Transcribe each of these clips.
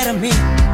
better me.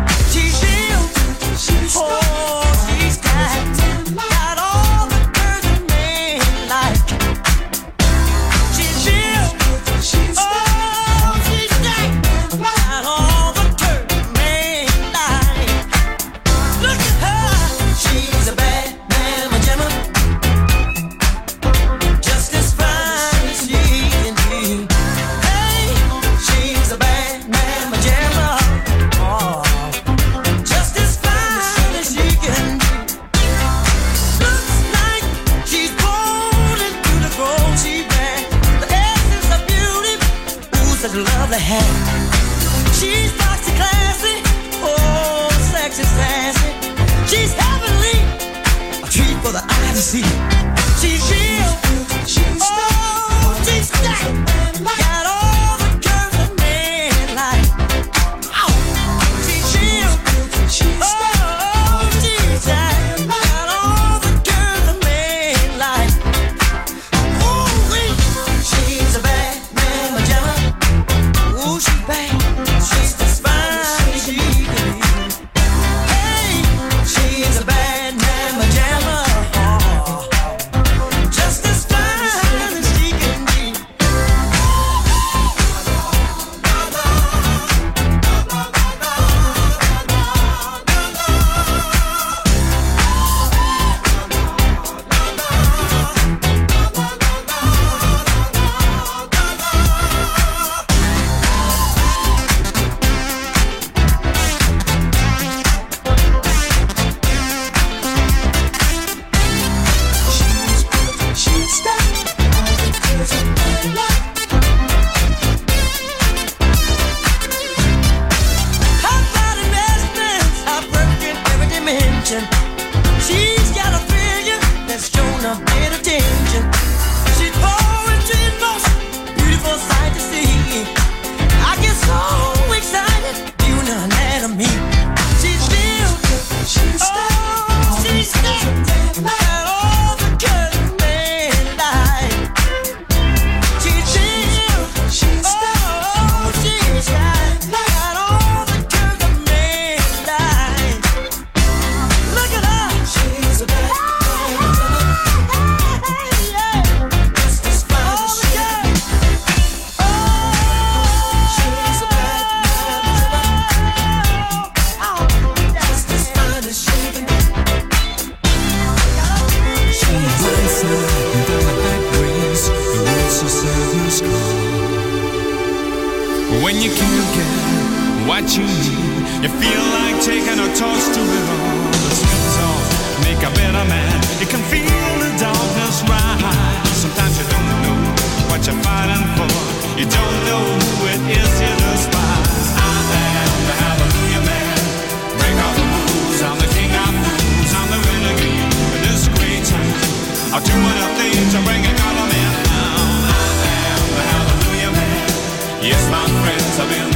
friends I've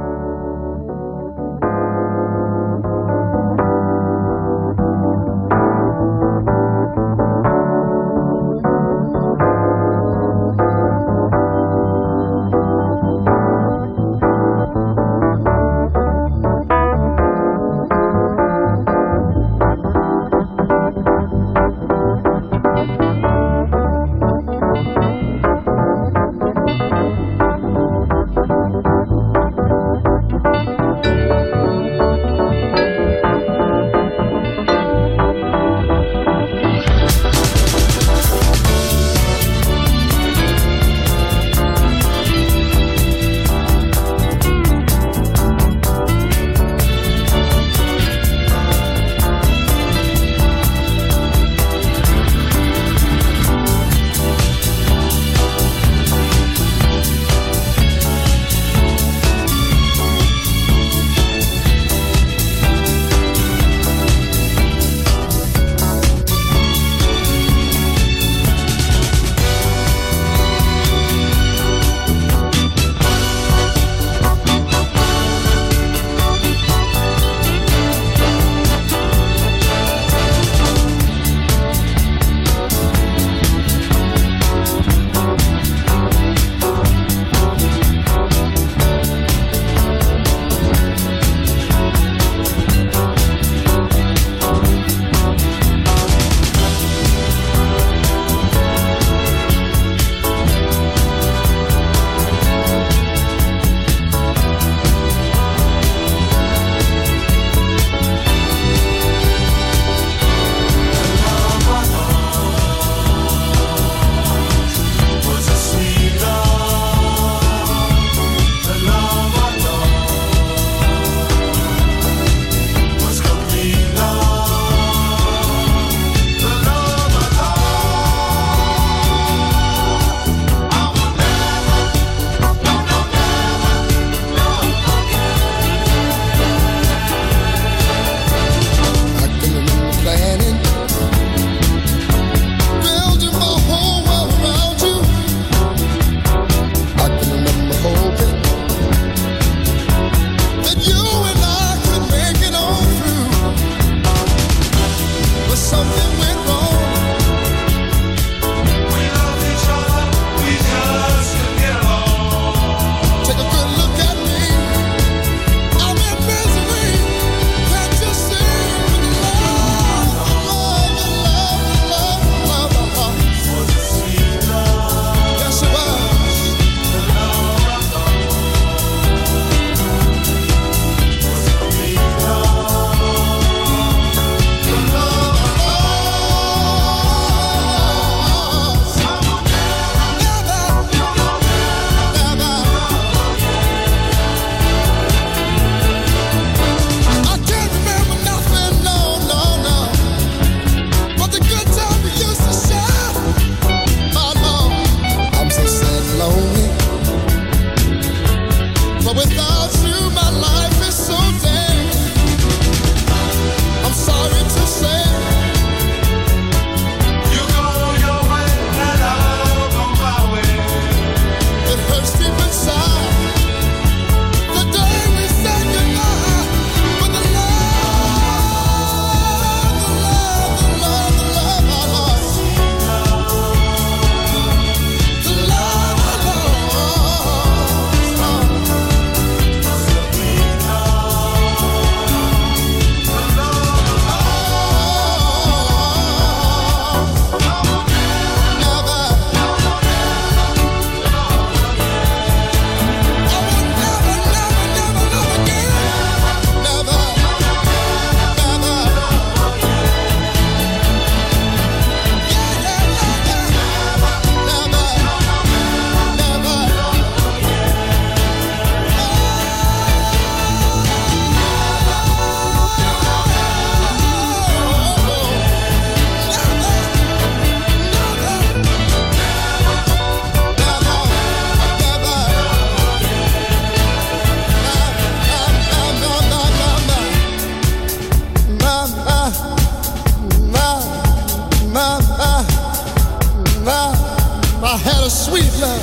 had a sweet love.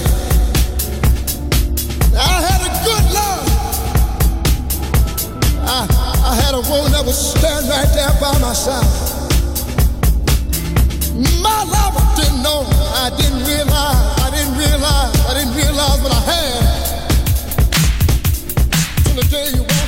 I had a good love. I, I had a woman that would stand right there by my side. My lover didn't know. I didn't realize. I didn't realize. I didn't realize what I had. Till the day you walked.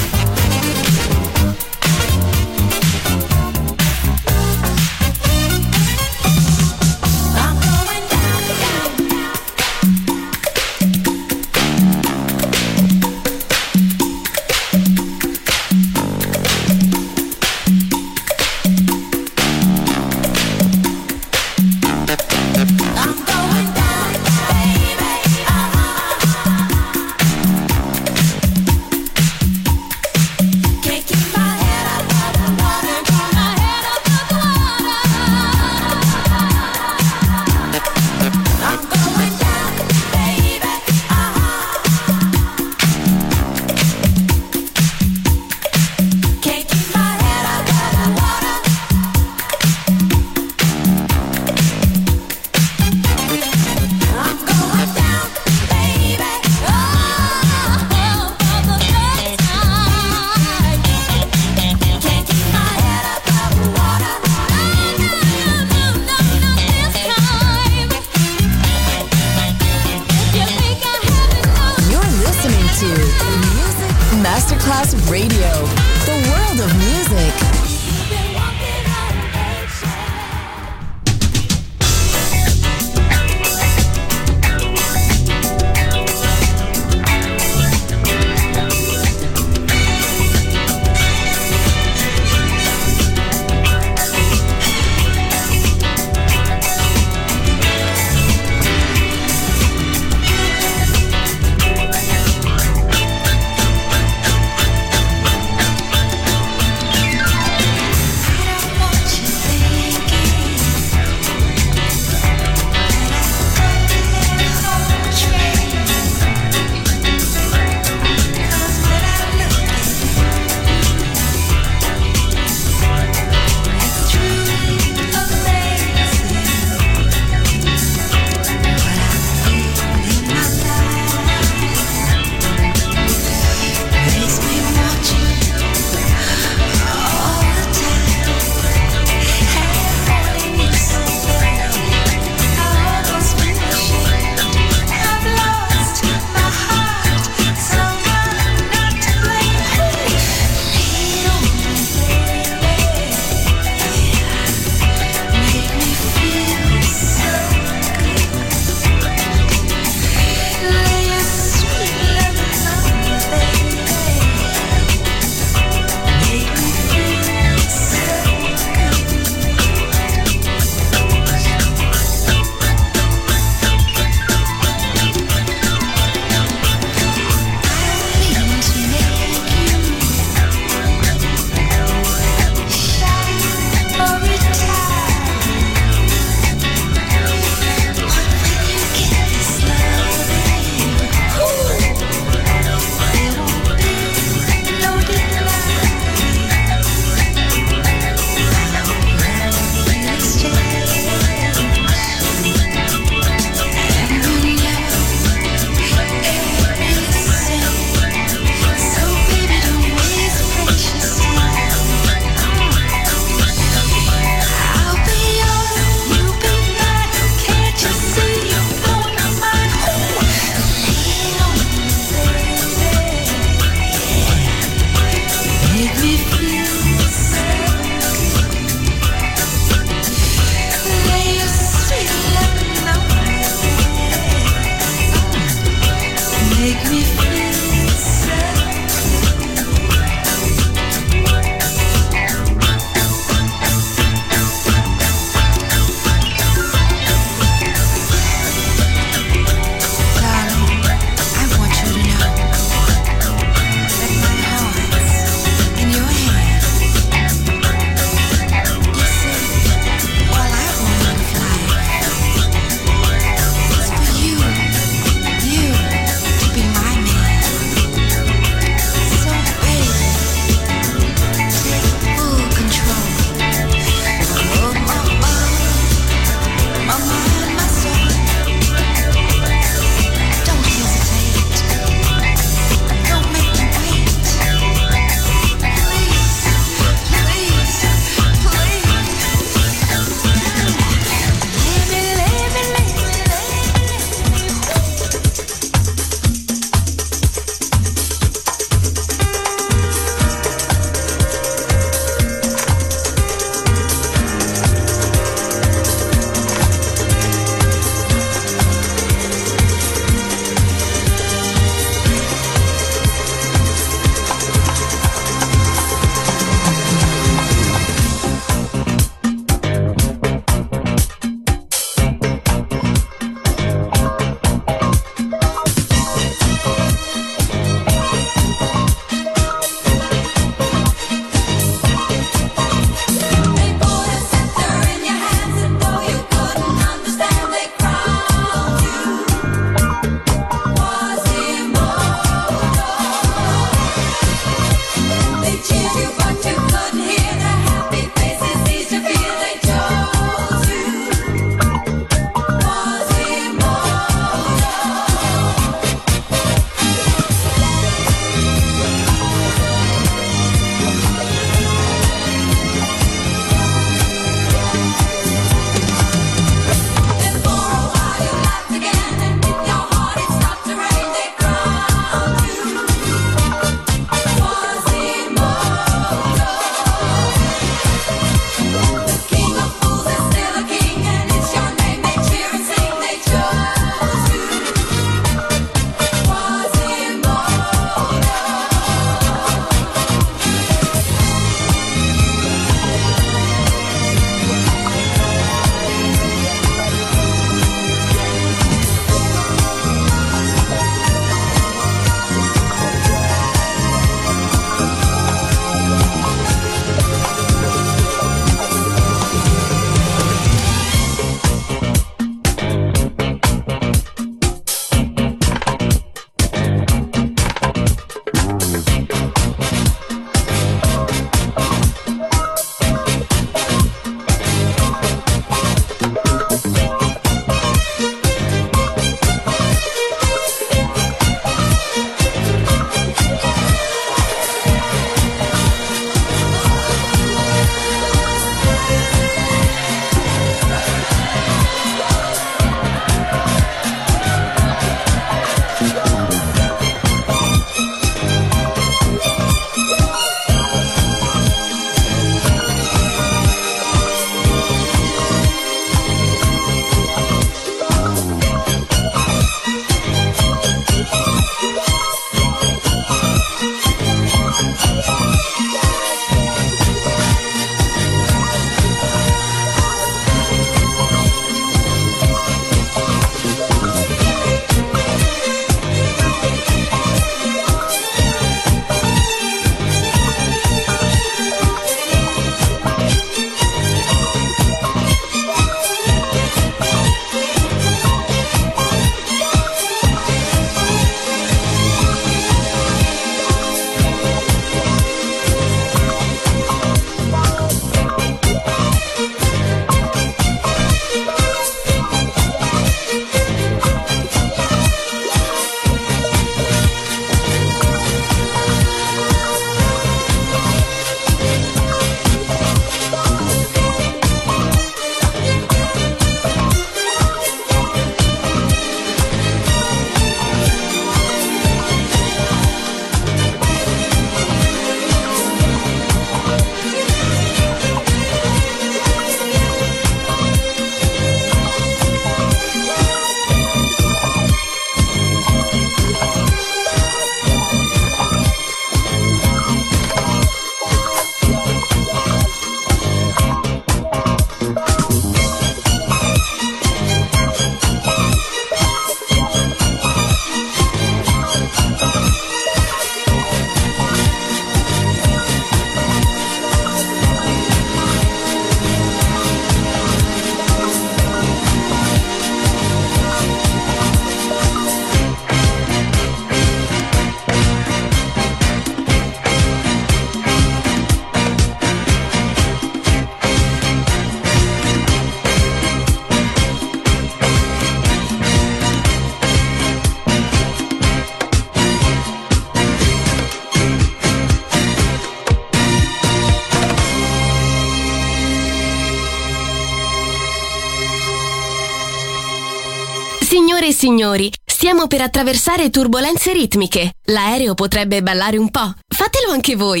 Signori, stiamo per attraversare turbulenze ritmiche. L'aereo potrebbe ballare un po'. Fatelo anche voi.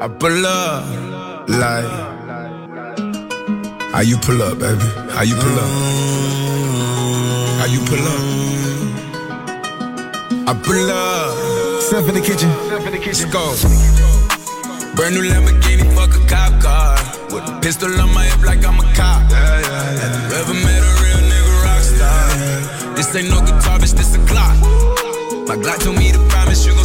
I pull up like how you pull up, baby? How you pull up? How you pull up? I pull up. Step in the kitchen. Let's go. Brand new Lamborghini, fuck a cop car. With a pistol on my hip like I'm a cop. Yeah, yeah, yeah. Have you ever met a real nigga rock star? This ain't no guitar, bitch, this a Glock. My Glock told me to promise you gon'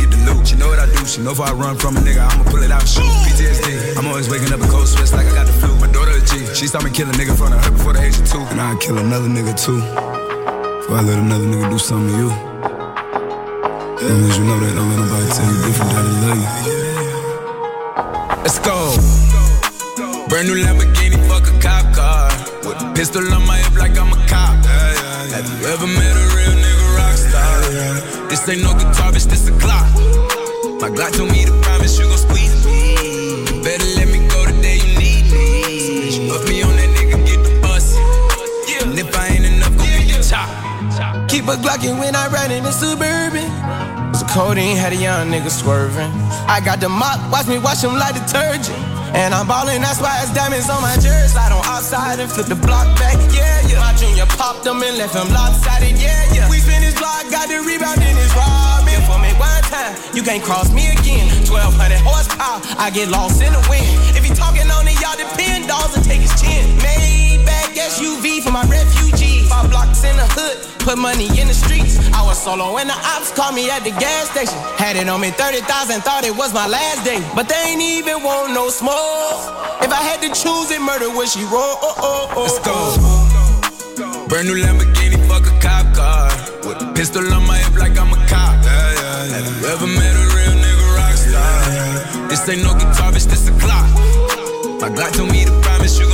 loot. She know what I do. She know if I run from a nigga, I'ma pull it out shoot. PTSD. I'm always waking up in cold sweats like I got the flu. My daughter a G. She saw me kill a nigga in front of her before the age of two. And I'd kill another nigga too. Before I let another nigga do something to you. As long as you know that, don't let nobody tell you different that I love you. Let's go. Brand new Lamborghini, fuck a cop car. With a pistol on my hip like I'm a cop. Have you ever met a real nigga rock star? This ain't no guitar, bitch, this a Glock. My Glock told me to promise you gon' squeeze me. Better let me go the day you need me. Put me on that nigga, get the bus. And if I ain't enough, go get the chop. Keep a Glockin' when I ride in the Suburban. So codeine had a young nigga swerving. I got the mop, watch me wash him like detergent. And I'm ballin', that's why it's diamonds on my jersey. Slide on outside and flip the block back, yeah, yeah. My junior popped him and left him lopsided, yeah, yeah. We spin his block, got the rebound in his robbing. For me one time, you can't cross me again. 1200 horsepower, I get lost in the wind. If he talking on it, y'all depend, dolls and take his chin. Maybach SUV for my refugees. Five blocks in the hood, put money in the streets. I was solo when the ops called me at the gas station. Had it on me 30,000, thought it was my last day. But they ain't even want no smoke. If I had to choose it, murder would she roll? Oh, oh, oh, Let's go. Brand new Lamborghini, fuck a cop car. With a pistol on my hip like I'm a cop. Have you ever met a real nigga rock star? This ain't no guitar, bitch, this a Glock. My Glock told me to promise you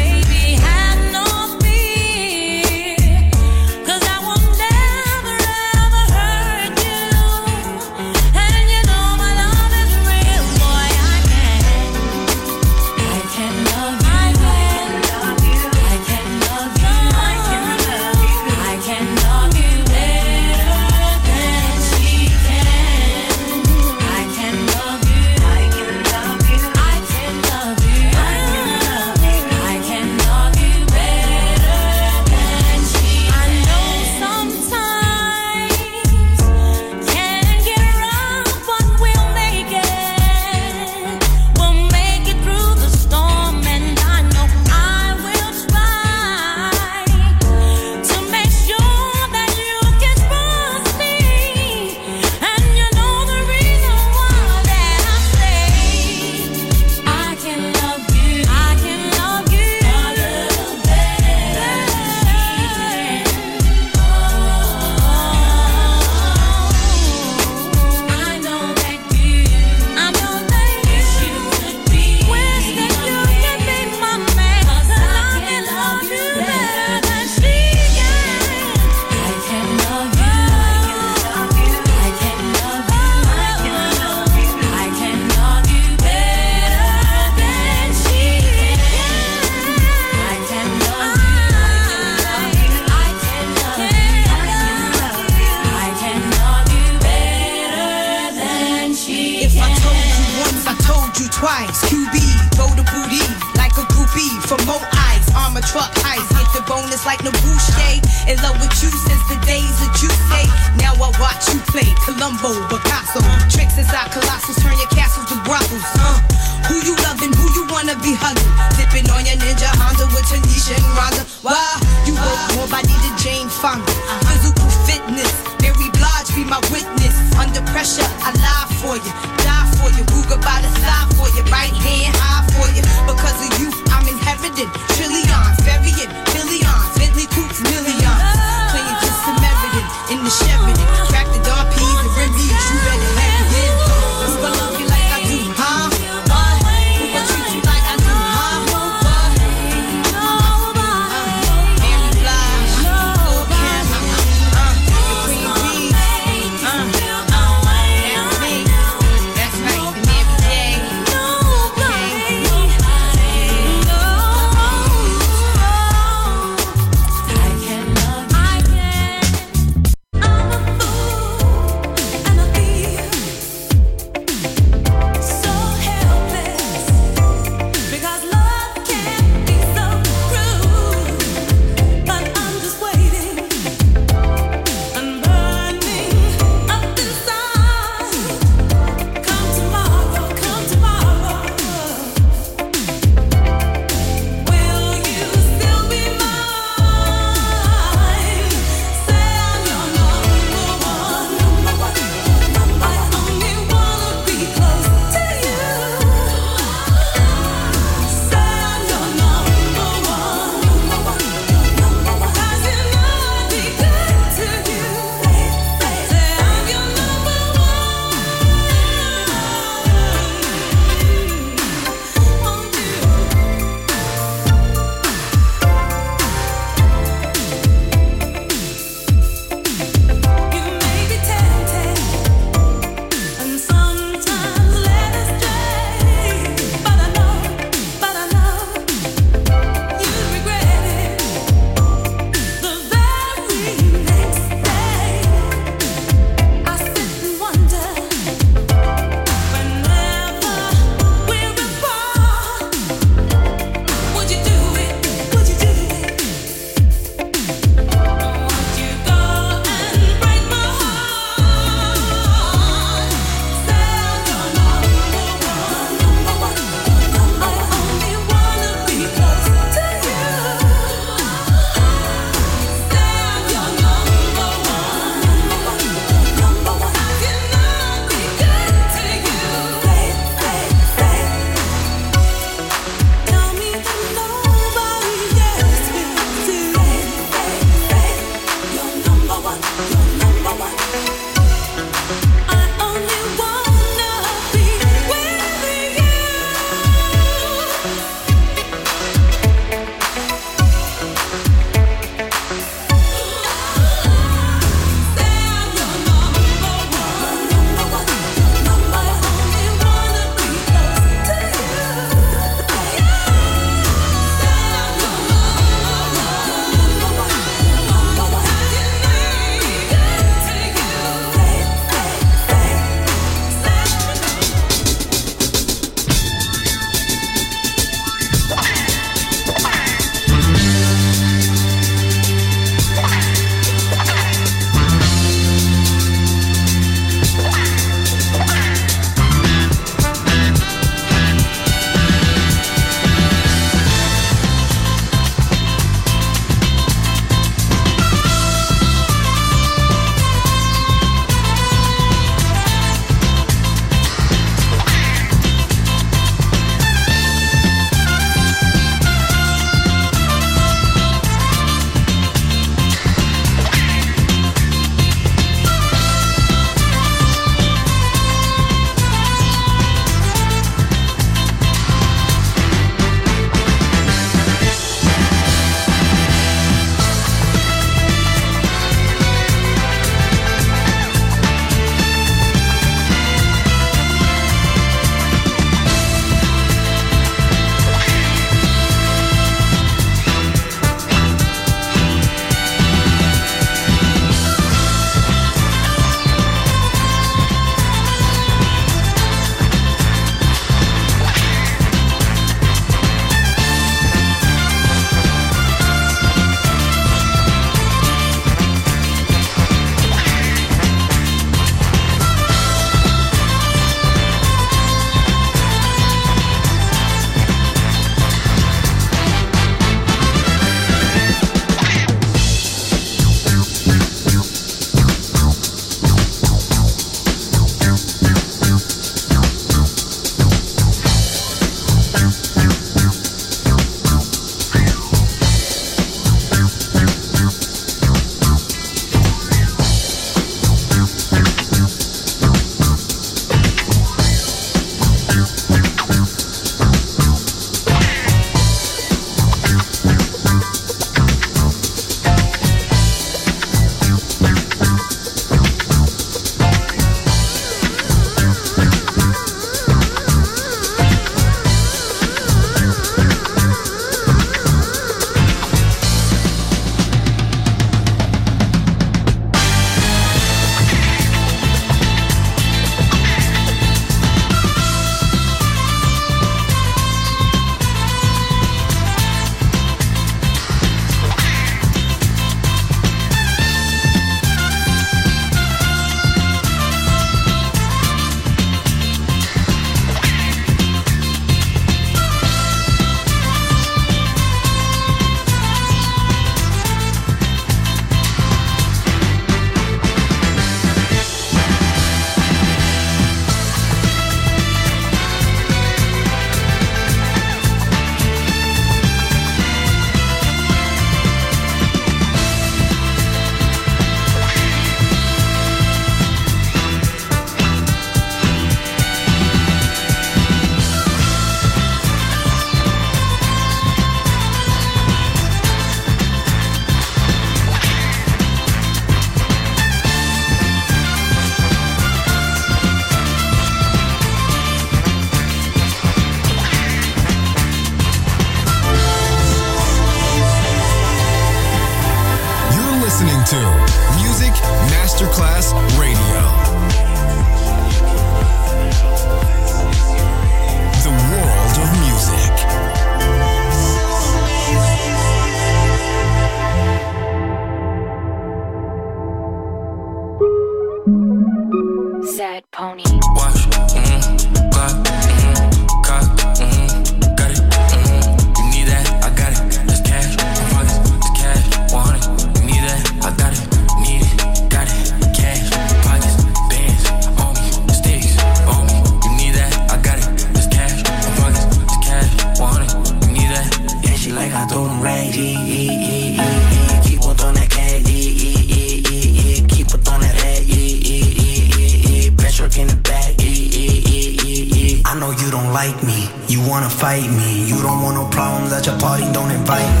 fight me. You don't want no problems at your party, don't invite me.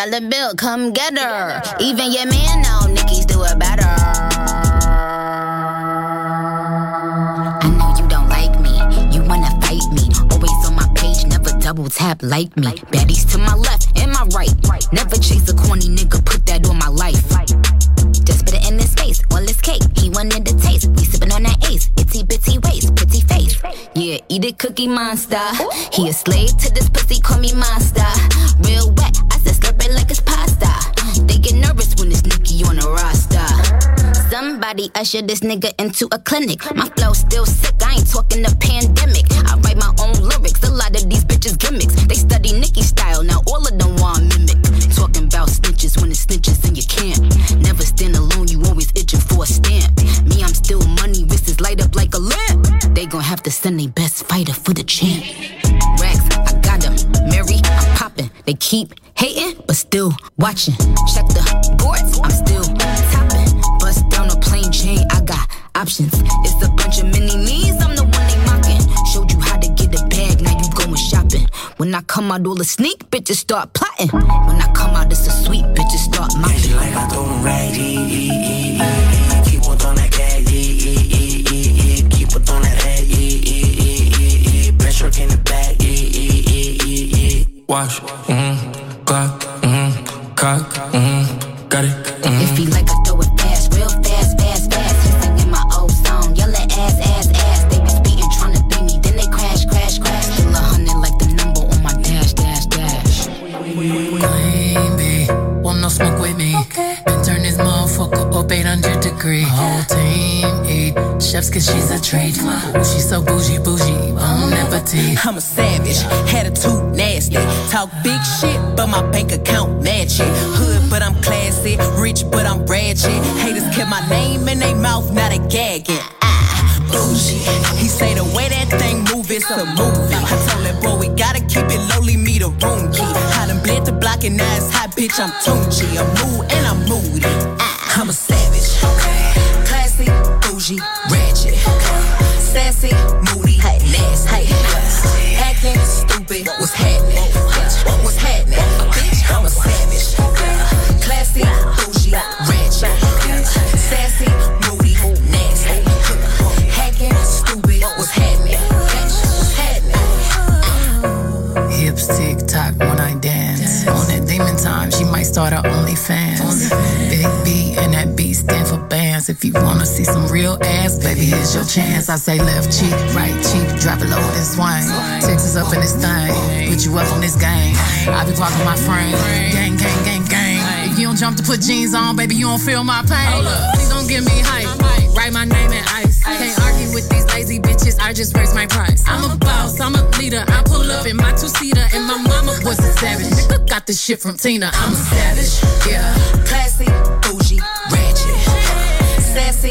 Dollar dollar bill, come get her. Even your man know Nicki's do it better. I know you don't like me, you wanna fight me. Always on my page, never double tap like me. Baddies to my left and my right. Never chase a corny nigga, put that on my life. Just put it in his face, all his cake. He wanted the taste. We sippin' on that ace, itty bitty waist, pretty face. Yeah, eat it, cookie monster. He a slave to this pussy, call me monster. Usher this nigga into a clinic. My flow still sick, I ain't talking the pandemic. I write my own lyrics, a lot of these bitches gimmicks. They study Nicki style, now all of them want mimic. Talking about snitches when it's snitches in your camp. Never stand alone, you always itching for a stamp. Me, I'm still money, wrists light up like a lamp. They gon' have to send their best fighter for the champ. Rex, I got them. Mary, I'm popping. They keep hating, but still watching. Check the come out, all the sneak bitches start plotting. When I come out, it's a sweet bitches start She mopping. like I told him right, yeah, yeah, yeah, yeah, yeah. Keep on throwing that cat, yeah, yeah, yeah, yeah, yeah. Keep on throwing that head, yeah, yeah, yeah, yeah, yeah. Pressure in the back, yeah, yeah, yeah, yeah, yeah. Watch, mm-hmm, clock, mm-hmm, cock, Talk big shit, but my bank account match it. Hood, but I'm classy. Rich, but I'm ratchet. Haters kept my name in their mouth, now they gagging. Ah, bougie. He say the way that thing move, it's a movie. I told that boy we gotta keep it lowly, me the room key. I done bled the block and now it's hot, bitch. I'm Tunchi. I'm mood see some real ass, baby, here's your chance. I say left cheek, right cheek, drop it low and swing. Texas up in this thing, put you up on this game. I be parking my frame, gang, gang, gang, gang. If you don't jump to put jeans on, baby, you don't feel my pain. Please don't give me hype. Write my name in ice. Can't argue with these lazy bitches. I just raise my price. I'm a boss. I'm a leader. I pull up in my two seater, and my mama was a savage. Nigga got this shit from Tina. I'm a savage. Yeah. Classy. Sassy,